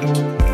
you